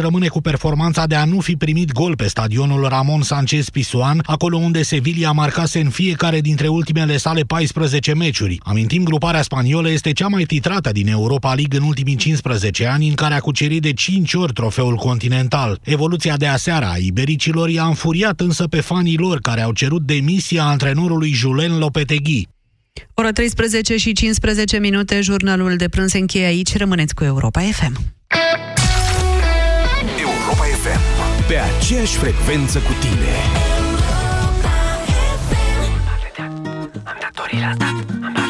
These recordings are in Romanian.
rămâne cu performanța de a nu fi primit gol pe stadionul Ramon Sanchez Pisuan, acolo unde Sevilla marcase în fiecare dintre ultimele sale 14 meciuri. Amintim, gruparea spaniolă este cea mai titrată din Europa League în ultimii 15 ani, în care a cucerit de 5 ori trofeul continental. Evoluția de aseară a ibericilor i-a înfuriat însă pe fanii lor, care au cerut demisia antrenorului Julen Lopetegui. Ora 13 și 15 minute, jurnalul de prânz se încheie aici. Rămâneți cu Europa FM pe aceeași frecvență cu tine. Am dat dorirea asta, am dat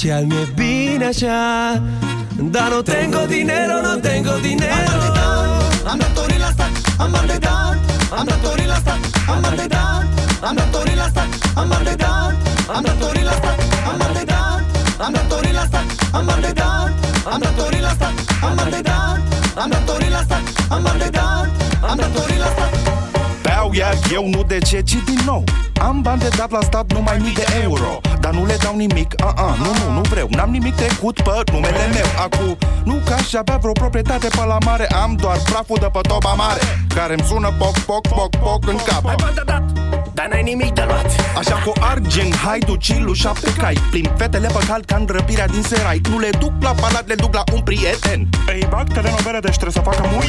noche al mie vine allá. Da no tengo dinero, no tengo dinero. Am dat ori la stat, am bani de dat. Am dat ori la stat, am bani de dat. Am dat ori la stat, am bani de dat. Am dat ori la stat, am de dat. Am dat la stat, am de la de la de la. Beau iar eu nu de ce, ci din nou. Am bani de dat la stat numai mii de euro. Dar nu le dau nimic, a uh-uh, nu, nu, nu vreau. N-am nimic trecut pe numele meu. Acum, nu ca aș avea vreo proprietate pe la mare. Am doar praful de pe toba mare Care-mi sună poc, poc, poc, poc în cap. Ai bani de dat, dar n-ai nimic de luat. Așa cu argent, haidu, cilu, șapte cai Plim fetele pe cal ca în răpirea din serai. Nu le duc la palat, le duc la un prieten. Îi bag telenovele, deci trebuie să facă muy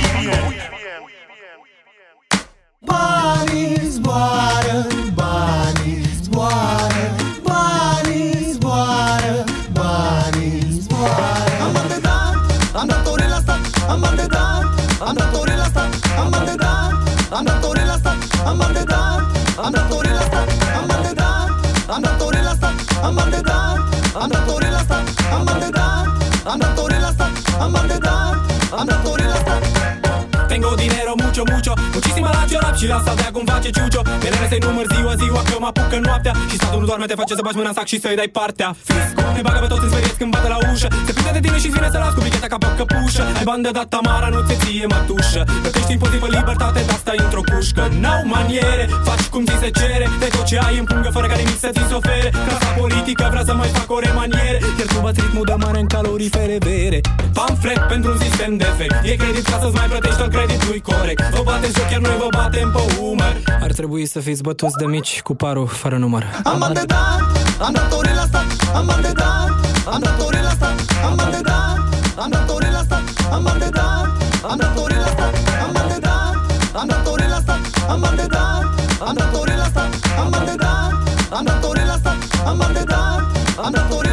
I'm not Tony Lasta, I'm on the ground. I'm not Tony Lasta, I'm on the ground. I'm not Tony Lasta, I'm on the ground. I'm not Tony Lasta, I'm on the ground. I'm not Tony Lasta. Tengo dinero, mucho, mucho. Muchísima la ciorap și la asta de acum face ciucio. Mereu să-i număr ziua, ziua că mă apucă noaptea. Și statul nu doarme, te face să bagi mâna în sac și să-i dai partea. Fisc, ne bagă pe toți în speriet când bate la ușă. Se prinde de tine și vine să las cu bicheta ca pe căpușă. Ai bani de dat tamara, nu ți ție mătușă. Plătești impozit pe libertate, dar stai într-o cușcă. N-au maniere, faci cum ți se cere. De tot ce ai în pungă fără ca nimic să ți se ofere. Clasa politică vrea să mai fac o remaniere. Iar tu bați ritmul de mare în calorifere vere. Pamflet pentru un sistem defect E credit ca să-ți mai plătești tot creditul corect. Vă bateți joc, chiar noi vă batem pe umăr. Ar trebui să fiți bătuți de mici cu parul fără număr. Am atletat, am datorii la stat. Am atletat, am datorii la stat. Am atletat, am datorii la stat. Am atletat, am datorii la stat. Am atletat, am datorii la stat. Am atletat, am datorii la stat. Am atletat, am datorii la stat. Am atletat, am datorii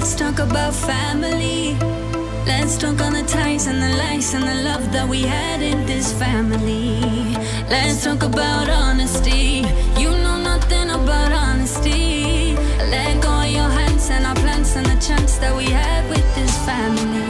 talk about family. Let's talk on the ties and the lies and the love that we had in this family. Let's talk about honesty. You know nothing about honesty. Let go of your hands and our plans and the chance that we had with this family.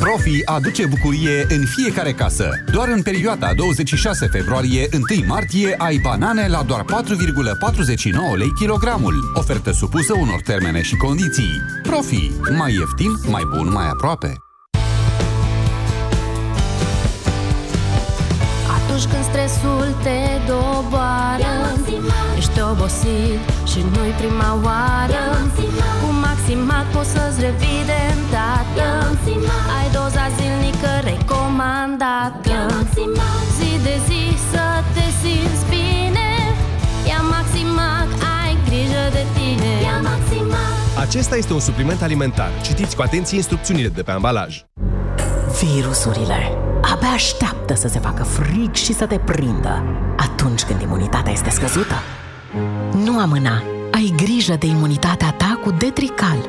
Profi aduce bucurie în fiecare casă. Doar în perioada 26 februarie-1 martie ai banane la doar 4,49 lei kilogramul. Ofertă supusă unor termene și condiții. Profi. Mai ieftin, mai bun, mai aproape. Atunci când stresul te doboară Ești obosit și nu-i prima oară. Cu Maximat poți să-ți revii de îndată Ai doza zilnică recomandată. Zi de zi să te simți bine. Ia Maximac, ai grijă de tine. Ia Maximac Acesta este un supliment alimentar. Citiți cu atenție instrucțiunile de pe ambalaj. Virusurile abia așteaptă să se facă frig și să te prindă atunci când imunitatea este scăzută. Nu amâna. Ai grijă de imunitatea ta cu Detrical.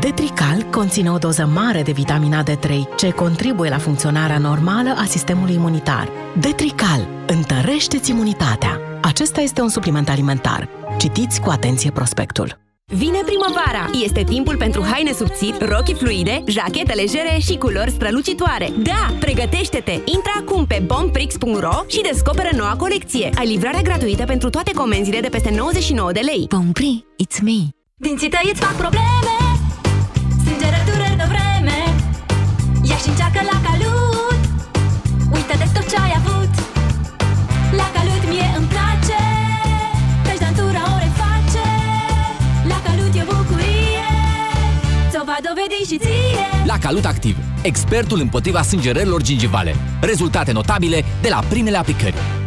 Detrical conține o doză mare de vitamina D3, ce contribuie la funcționarea normală a sistemului imunitar. Detrical întărește-ți imunitatea. Acesta este un supliment alimentar. Citiți cu atenție prospectul. Vine primăvara! Este timpul pentru haine subțiri, rochi fluide, jachete legere și culori strălucitoare. Da, pregătește-te! Intră acum pe bomprix.ro și descoperă noua colecție. Ai livrarea gratuită pentru toate comenzile de peste 99 de lei. Bompri, it's me! Dinții tăi îți fac probleme Strângere dureri de vreme Ia și încearcă la și ție La Calut Activ, expertul împotriva sângerărilor gingivale. Rezultate notabile de la primele aplicări.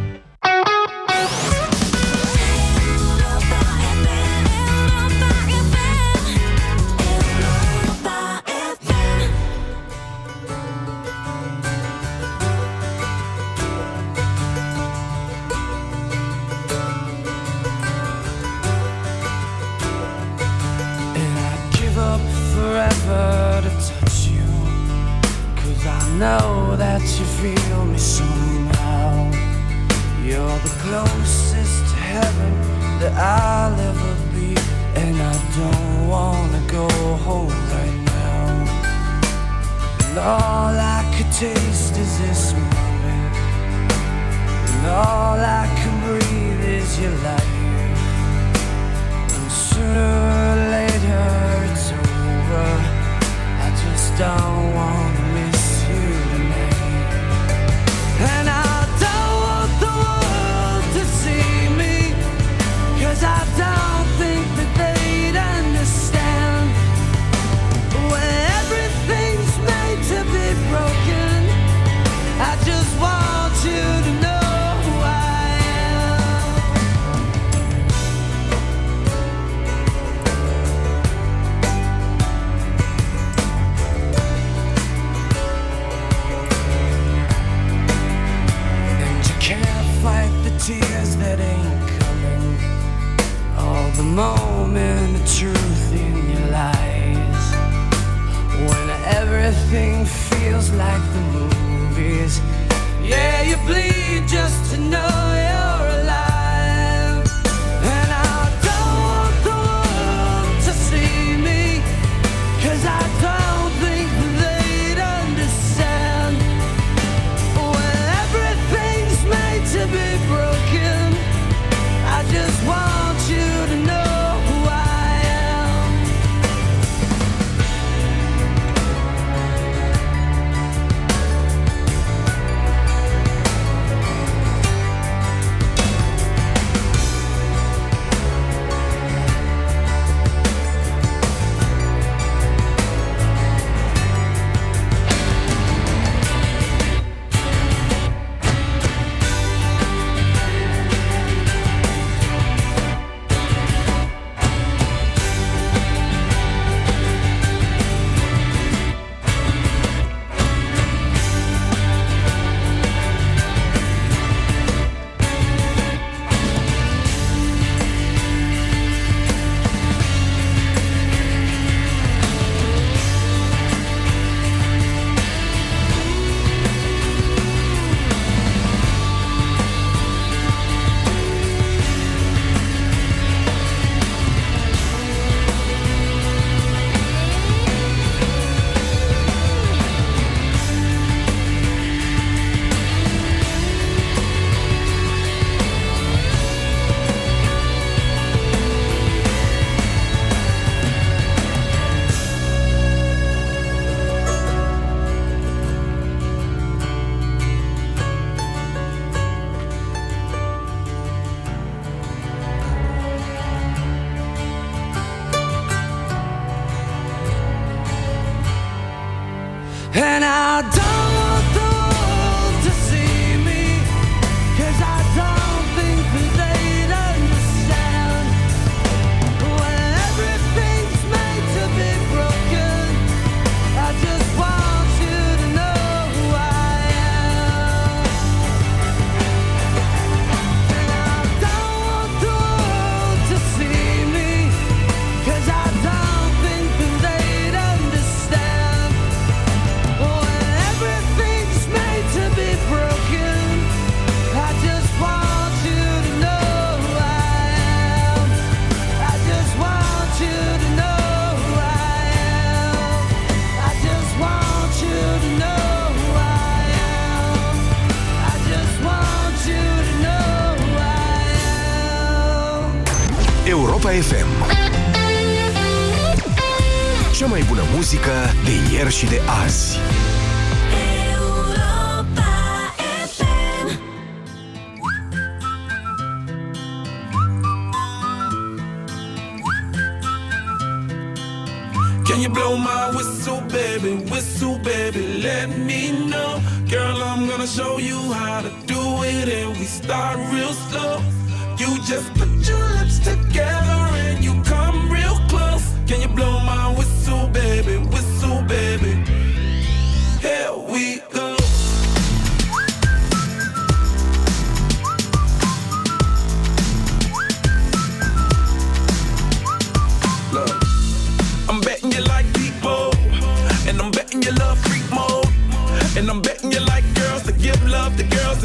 și de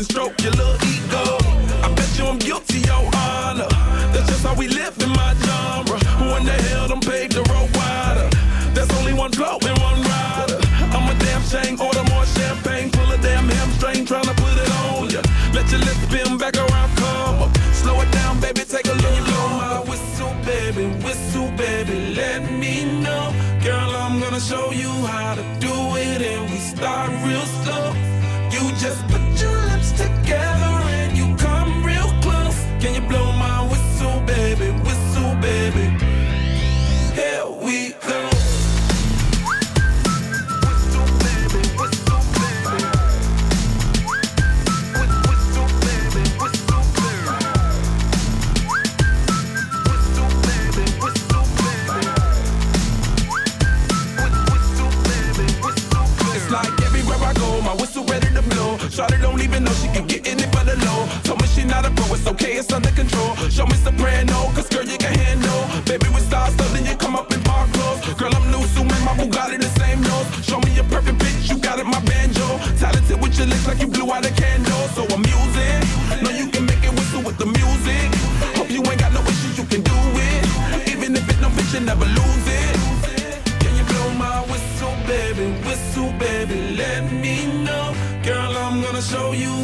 and stroke your little never lose it. Can you blow my whistle, baby? Whistle, baby, let me know. Girl, I'm gonna show you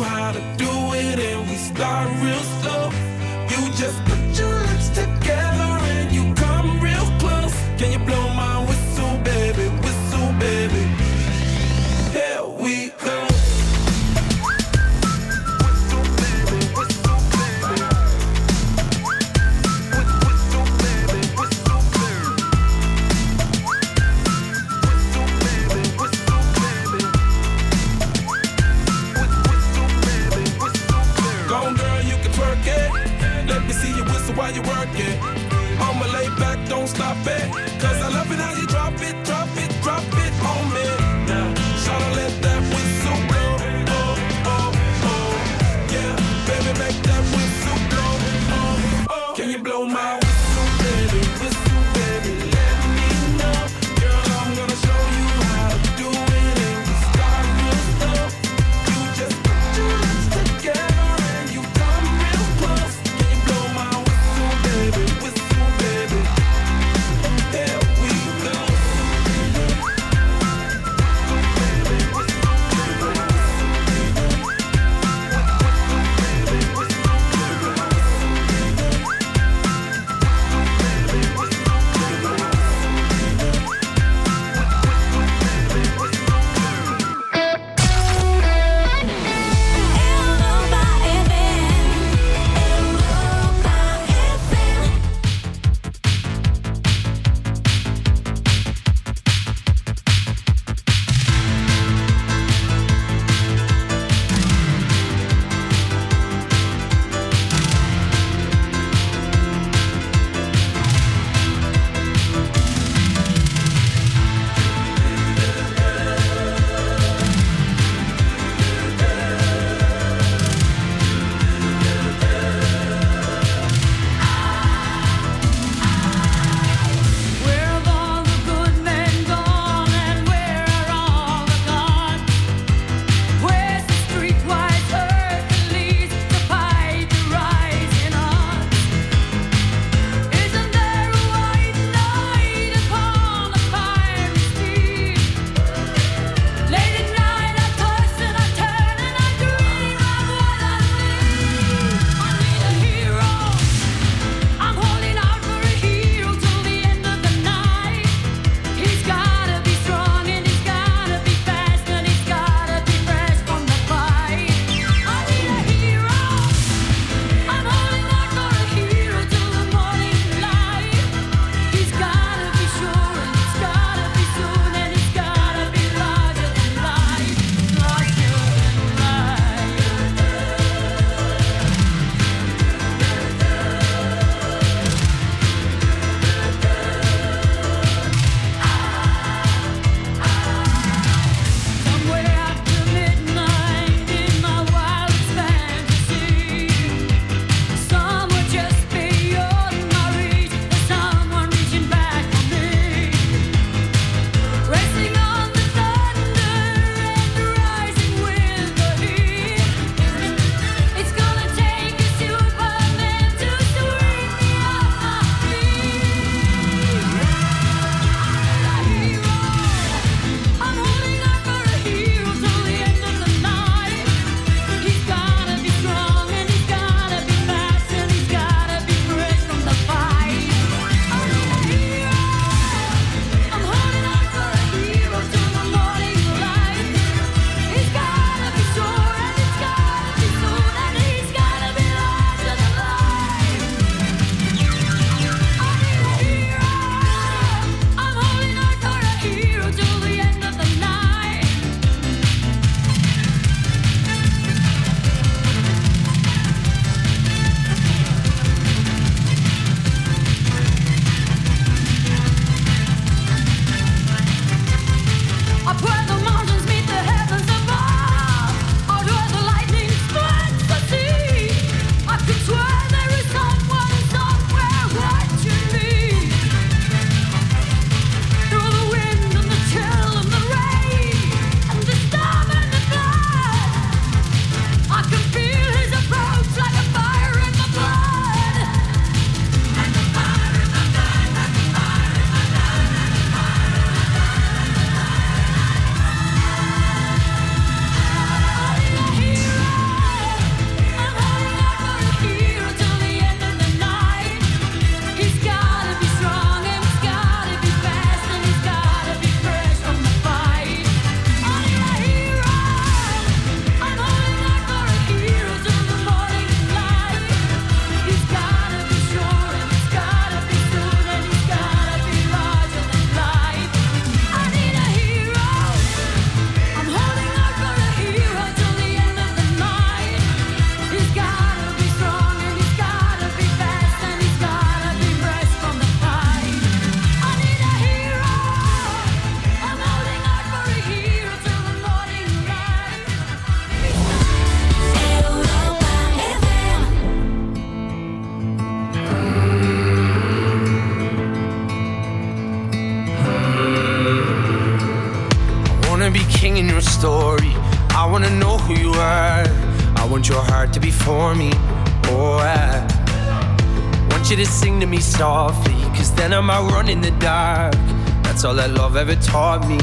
softly, cause then I might run in the dark. That's all that love ever taught me.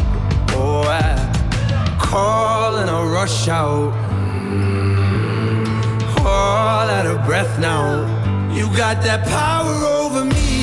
Oh, I call and I rush out. All out of breath now. You got that power over me.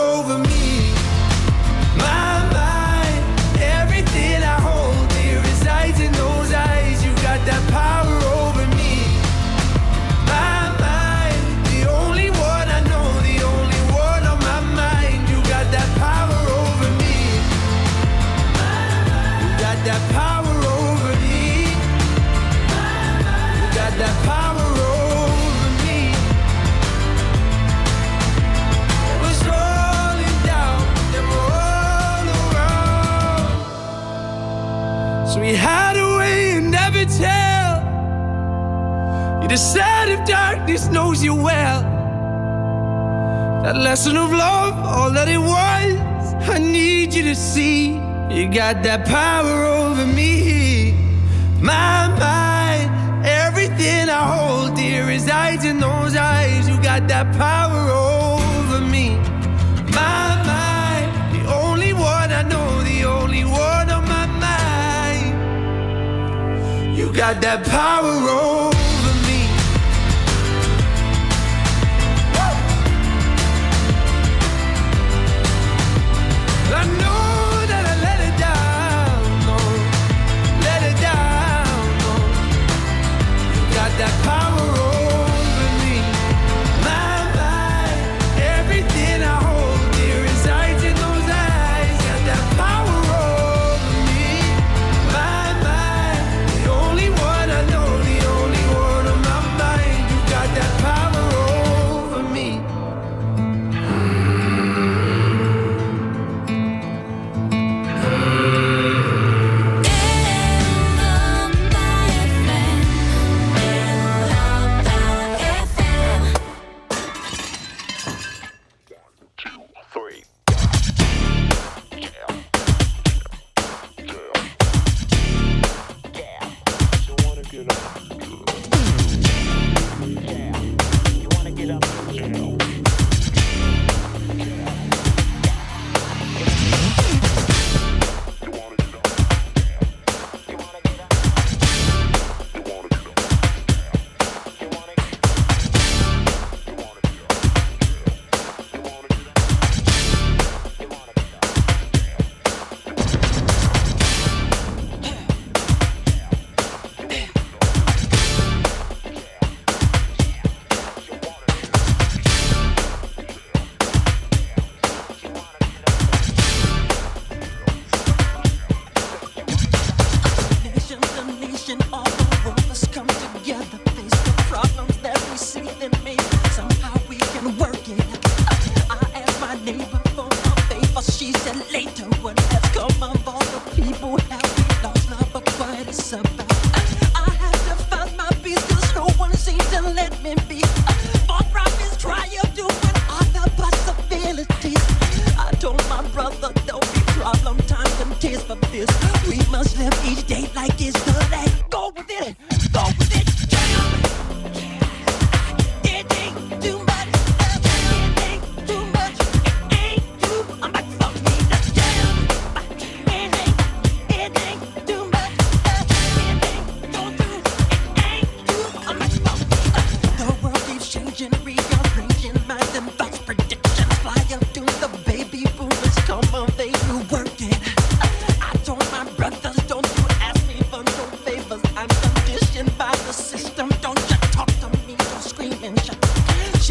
we hide away and never tell. You decide if darkness knows you well. That lesson of love, all that it was, I need you to see. You got that power over me, my mind. Everything I hold dear resides in those eyes. You got that power over. You got that power on.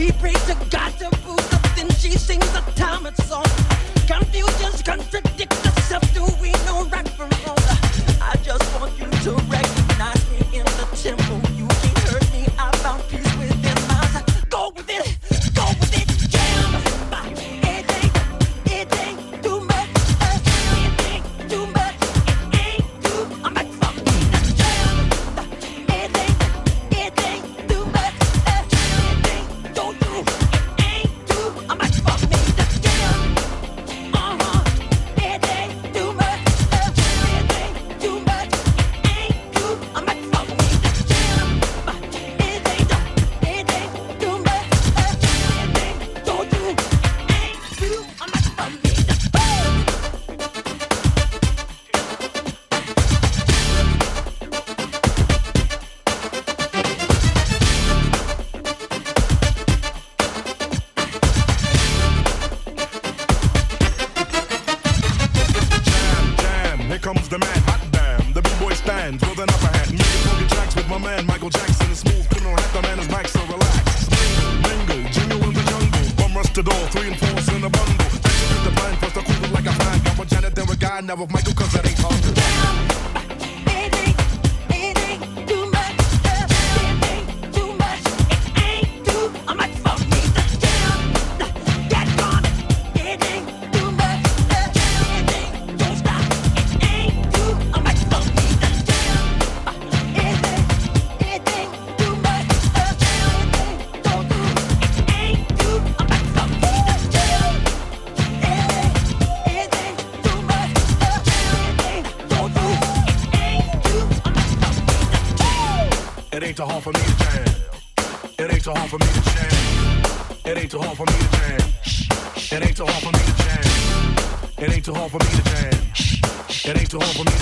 She prays to God to boost up, then she sings a time song. Confusion's contradictory. It ain't too hard for me to jam. It ain't too hard for me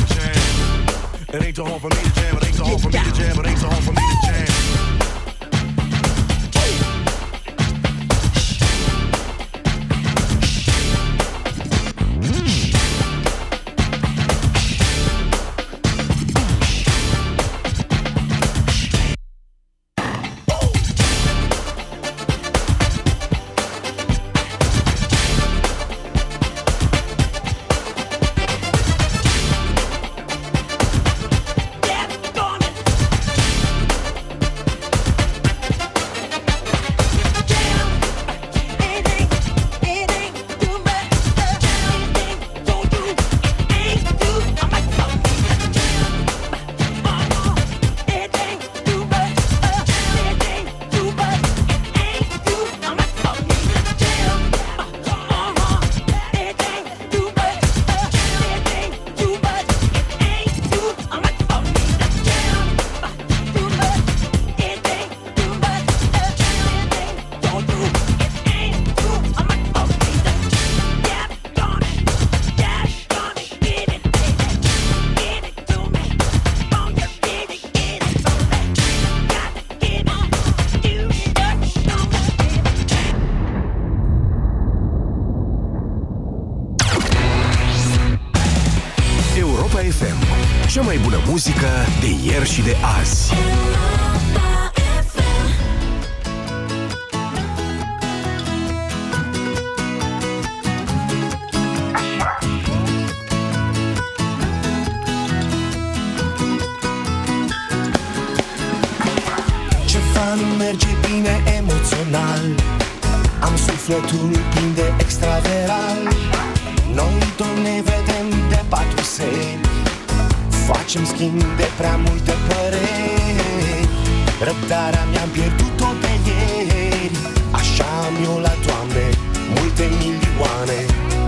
Răbdarea mi-am pierdut-o pe ieri. Așa am eu la toamne Multe milioane,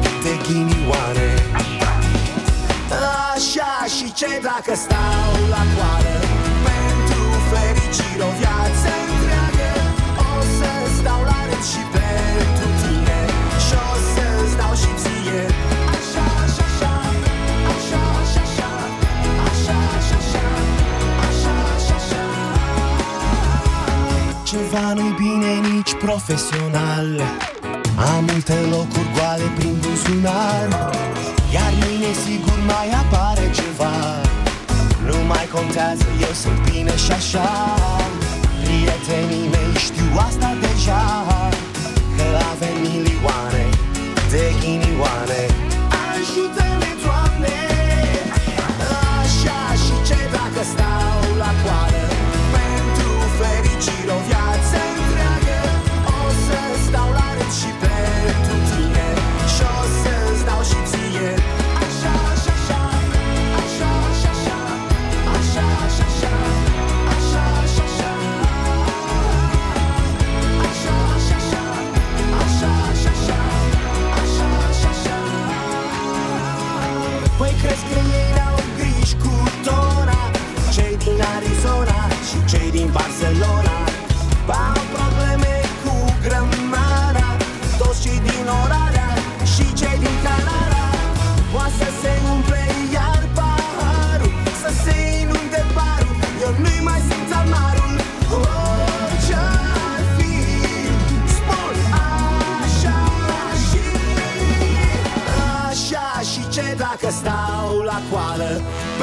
câte ghinioane. Așa și ce dacă stau la coară Pentru fericire? ceva nu-i bine nici profesional. Am multe locuri goale prin buzunar. Iar mâine sigur mai apare ceva. Nu mai contează, eu sunt bine și așa. Prietenii mei știu asta deja. Că avem milioane de ghinioane Ajută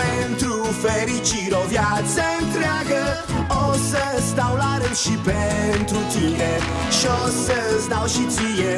Pentru fericire o viață întreagă. O să stau la rând și pentru tine Și o să-ți dau și ție.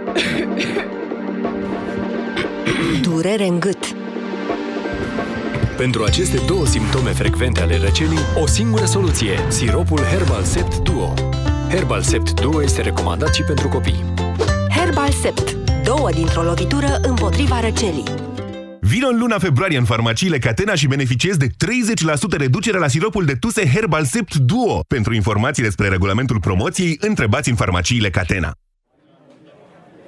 durere în gât. Pentru aceste două simptome frecvente ale răcelii, o singură soluție, siropul Herbal Sept Duo. Herbal Sept Duo este recomandat și pentru copii. Herbal Sept. Două dintr-o lovitură împotriva răcelii. Vino în luna februarie în farmaciile Catena și beneficiezi de 30% reducere la siropul de tuse Herbal Sept Duo. Pentru informații despre regulamentul promoției, întrebați în farmaciile Catena.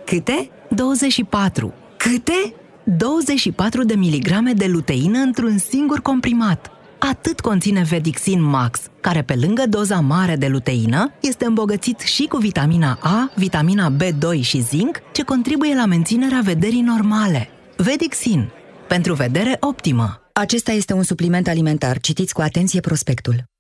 Câte? 24. Câte? 24 de miligrame de luteină într-un singur comprimat. Atât conține Vedixin Max, care pe lângă doza mare de luteină, este îmbogățit și cu vitamina A, vitamina B2 și zinc, ce contribuie la menținerea vederii normale. Vedixin. Pentru vedere optimă. Acesta este un supliment alimentar. Citiți cu atenție prospectul.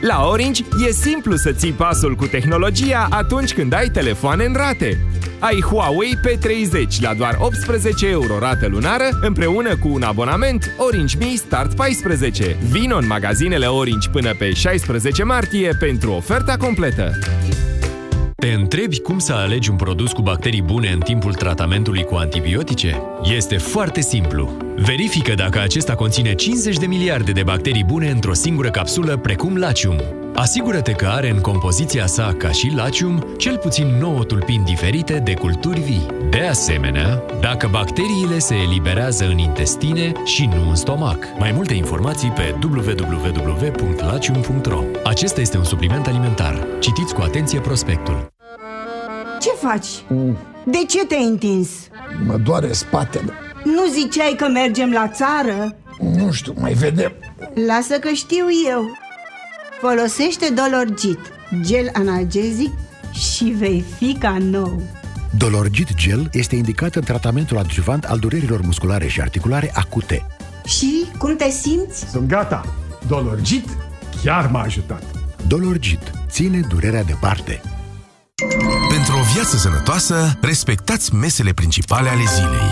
La Orange e simplu să ții pasul cu tehnologia atunci când ai telefoane în rate. Ai Huawei P30 la doar 18 euro rată lunară împreună cu un abonament Orange Me Start 14. Vino în magazinele Orange până pe 16 martie pentru oferta completă. Te întrebi cum să alegi un produs cu bacterii bune în timpul tratamentului cu antibiotice? Este foarte simplu. Verifică dacă acesta conține 50 de miliarde de bacterii bune într-o singură capsulă, precum Lacium. Asigură-te că are în compoziția sa, ca și Lacium, cel puțin 9 tulpini diferite de culturi vii. De asemenea, dacă bacteriile se eliberează în intestine și nu în stomac. Mai multe informații pe www.lacium.ro Acesta este un supliment alimentar. Citiți cu atenție prospectul. Ce faci? De ce te-ai întins? Mă doare spatele. Nu ziceai că mergem la țară? Nu știu, mai vedem. Lasă că știu eu. Folosește Dolorgit, gel analgezic și vei fi ca nou. Dolorgit Gel este indicat în tratamentul adjuvant al durerilor musculare și articulare acute. Și cum te simți? Sunt gata. Dolorgit chiar m-a ajutat. Dolorgit ține durerea departe. Pentru o viață sănătoasă, respectați mesele principale ale zilei.